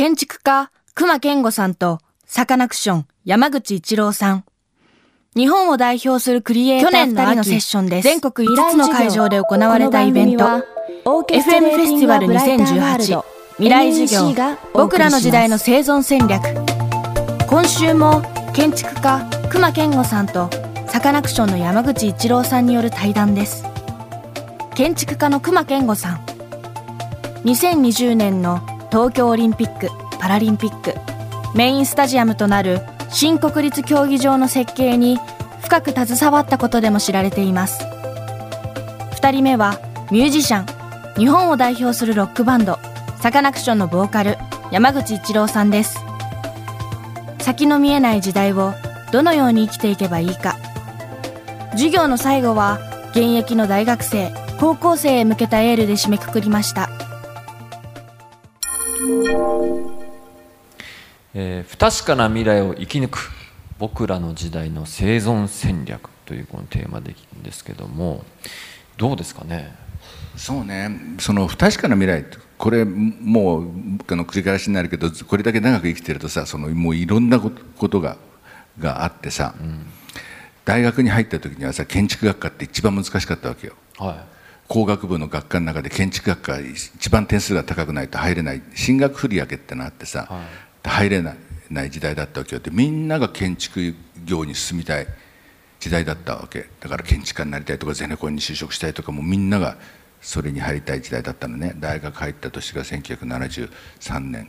建築家熊健吾さんとサカナクション山口一郎さん。日本を代表するクリエイター2人のセッションです。全国5つの会場で行われたイベント。FM フェスティバル2018未来授業僕らの時代の生存戦略。今週も建築家熊健吾さんとサカナクションの山口一郎さんによる対談です。建築家の熊健吾さん。2020年の東京オリンピック・パラリンピック。メインスタジアムとなる新国立競技場の設計に深く携わったことでも知られています。2人目はミュージシャン日本を代表するロックバンドサカナクションのボーカル山口一郎さんです。先の見えない時代をどのように生きていけばいいか。授業の最後は現役の大学生高校生へ向けたエールで締めくくりました。不確かな未来を生き抜く僕らの時代の生存戦略というこのテーマですけどもどうですかね？そうね。その不確かな未来これもうあの繰り返しになるけどこれだけ長く生きてるとさそのもういろんなことががあってさ、うん、大学に入った時にはさ建築学科って一番難しかったわけよ。はい。工学部の学科の中で建築学科一番点数が高くないと入れない。進学振り分けってのあってさ、はい、入れない時代だったわけよ。でみんなが建築業に進みたい時代だったわけ。だから建築家になりたいとかゼネコンに就職したいとかもうみんながそれに入りたい時代だったのね。大学入った年が1973年。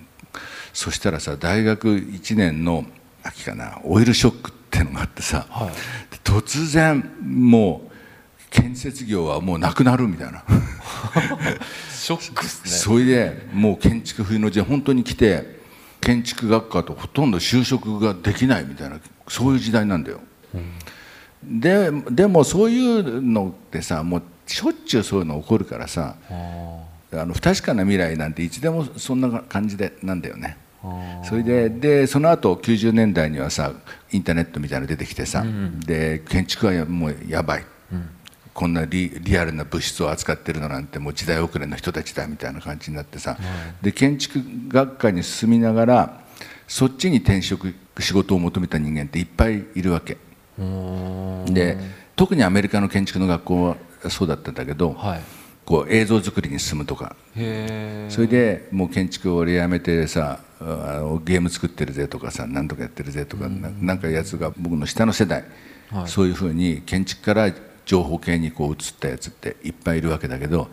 そしたらさ大学1年の秋かな。オイルショックってのがあってさ、はい、突然もう建設業はもうなくなるみたいな。ショックですね。それでもう建築冬の時代本当に来て建築学科とほとんど就職ができないみたいなそういう時代なんだよ、うん、ででもそういうのってさもうしょっちゅうそういうの起こるからさあの不確かな未来なんていつでもそんな感じでなんだよね。それででその後90年代にはさインターネットみたいなの出てきてさ、うん、で建築はもうやばい、うんこんなリリアルな物質を扱ってるのなんてもう時代遅れの人たちだみたいな感じになってさ、で建築学科に進みながらそっちに転職仕事を求めた人間っていっぱいいるわけ。で特にアメリカの建築の学校はそうだったんだけど、はい、こう映像作りに進むとか。それでもう建築を俺やめてさあのゲーム作ってるぜとかさ何とかやってるぜとか、なんかやつが僕の下の世代、はい、そういうふうに建築から情報系にこう移ったやつっていっぱいいるわけだけど、はい、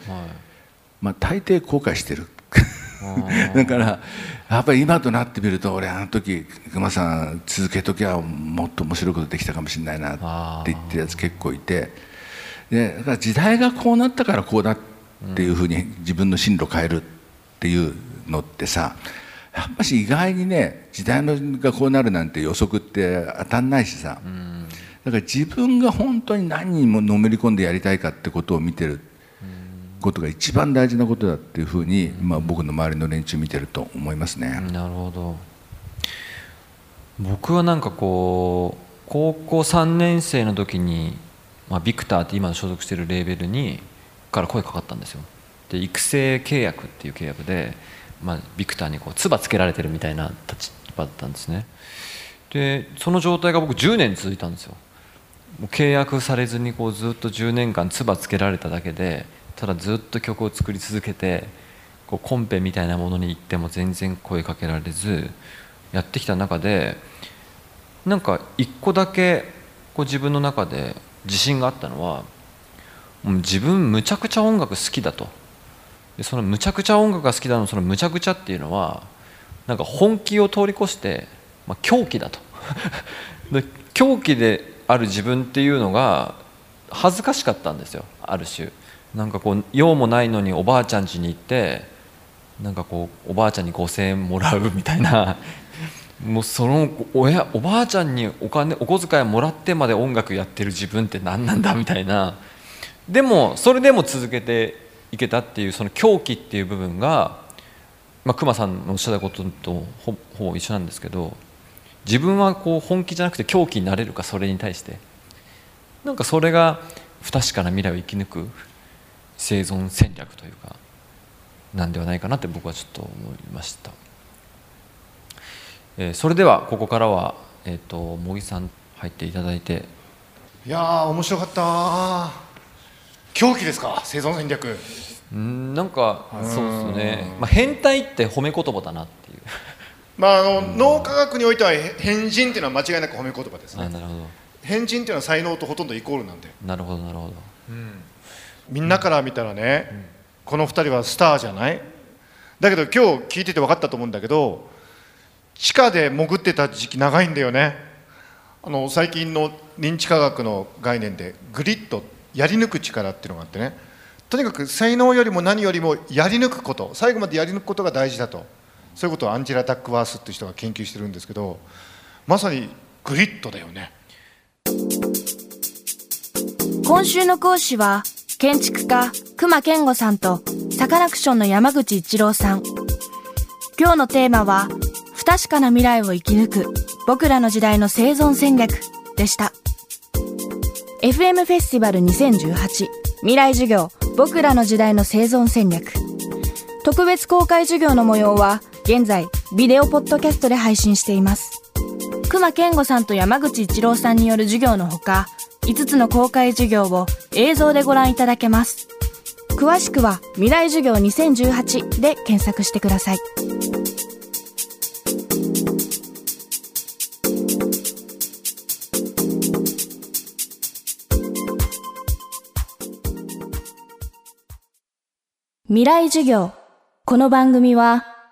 まあ大抵後悔してる。だからやっぱり今となってみると俺あの時熊さん続けときゃもっと面白いことできたかもしれないなって言ってるやつ結構いて。でだから時代がこうなったからこうだっていうふうに自分の進路変えるっていうのってさやっぱし意外にね時代がこうなるなんて予測って当たんないしさ、うんだから自分が本当に何にものめり込んでやりたいかってことを見てることが一番大事なことだっていうふうに、まあ、僕の周りの連中見てると思いますね。なるほど。僕はなんかこう高校3年生の時に、まあ、ビクターって今所属してるレーベルにから声かかったんですよ。で育成契約っていう契約で、まあ、ビクターにこう唾つけられてるみたいな立場だったんですね。でその状態が僕10年続いたんですよ契約されずにこうずっと10年間唾つけられただけでただずっと曲を作り続けてこうコンペみたいなものに行っても全然声かけられずやってきた中でなんか一個だけこう自分の中で自信があったのは自分むちゃくちゃ音楽好きだと。でそのむちゃくちゃ音楽が好きだのそのむちゃくちゃっていうのはなんか本気を通り越して、まあ、狂気だと。で狂気である自分っていうのが恥ずかしかったんですよある種。なんかこう用もないのにおばあちゃん家に行ってなんかこうおばあちゃんに5,000円もらうみたいな。もうその親おばあちゃんにお金お小遣いもらってまで音楽やってる自分って何なんだみたいな。でもそれでも続けていけたっていうその狂気っていう部分が、まあ、熊さんのおっしゃったこととほぼ一緒なんですけど自分はこう本気じゃなくて狂気になれるかそれに対して。なんかそれが不確かな未来を生き抜く生存戦略というかなんではないかなって僕はちょっと思いました。えーそれではここからは、えー、と茂木さん入っていただいて。いやー面白かった。狂気ですか？生存戦略。うんなんかそうですね、まあ、変態って褒め言葉だなっていうまああの脳科学においてはへ変人っていうのは間違いなく褒め言葉ですね。変人っていうのは才能とほとんどイコールなんで。なるほどなるほど。みんなから見たらね、この2人はスターじゃない？だけど今日聞いてて分かったと思うんだけど地下で潜ってた時期長いんだよね。あの最近の認知科学の概念でグリッドやり抜く力っていうのがあってね。とにかく才能よりも何よりもやり抜くこと。最後までやり抜くことが大事だとそういうことをアンジェラ・ダックワースっていう人が研究してるんですけどまさにグリッドだよね今週の講師は、建築家、熊健吾さんと、サカナクションの山口一郎さん。今日のテーマは、不確かな未来を生き抜く、僕らの時代の生存戦略でした。FM フェスティバル2018未来授業僕らの時代の生存戦略特別公開授業の模様は現在ビデオポッドキャストで配信しています。熊健吾さんと山口一郎さんによる授業のほか5つの公開授業を映像でご覧いただけます。詳しくは「未来授業2018」で検索してください。未来授業。この番組は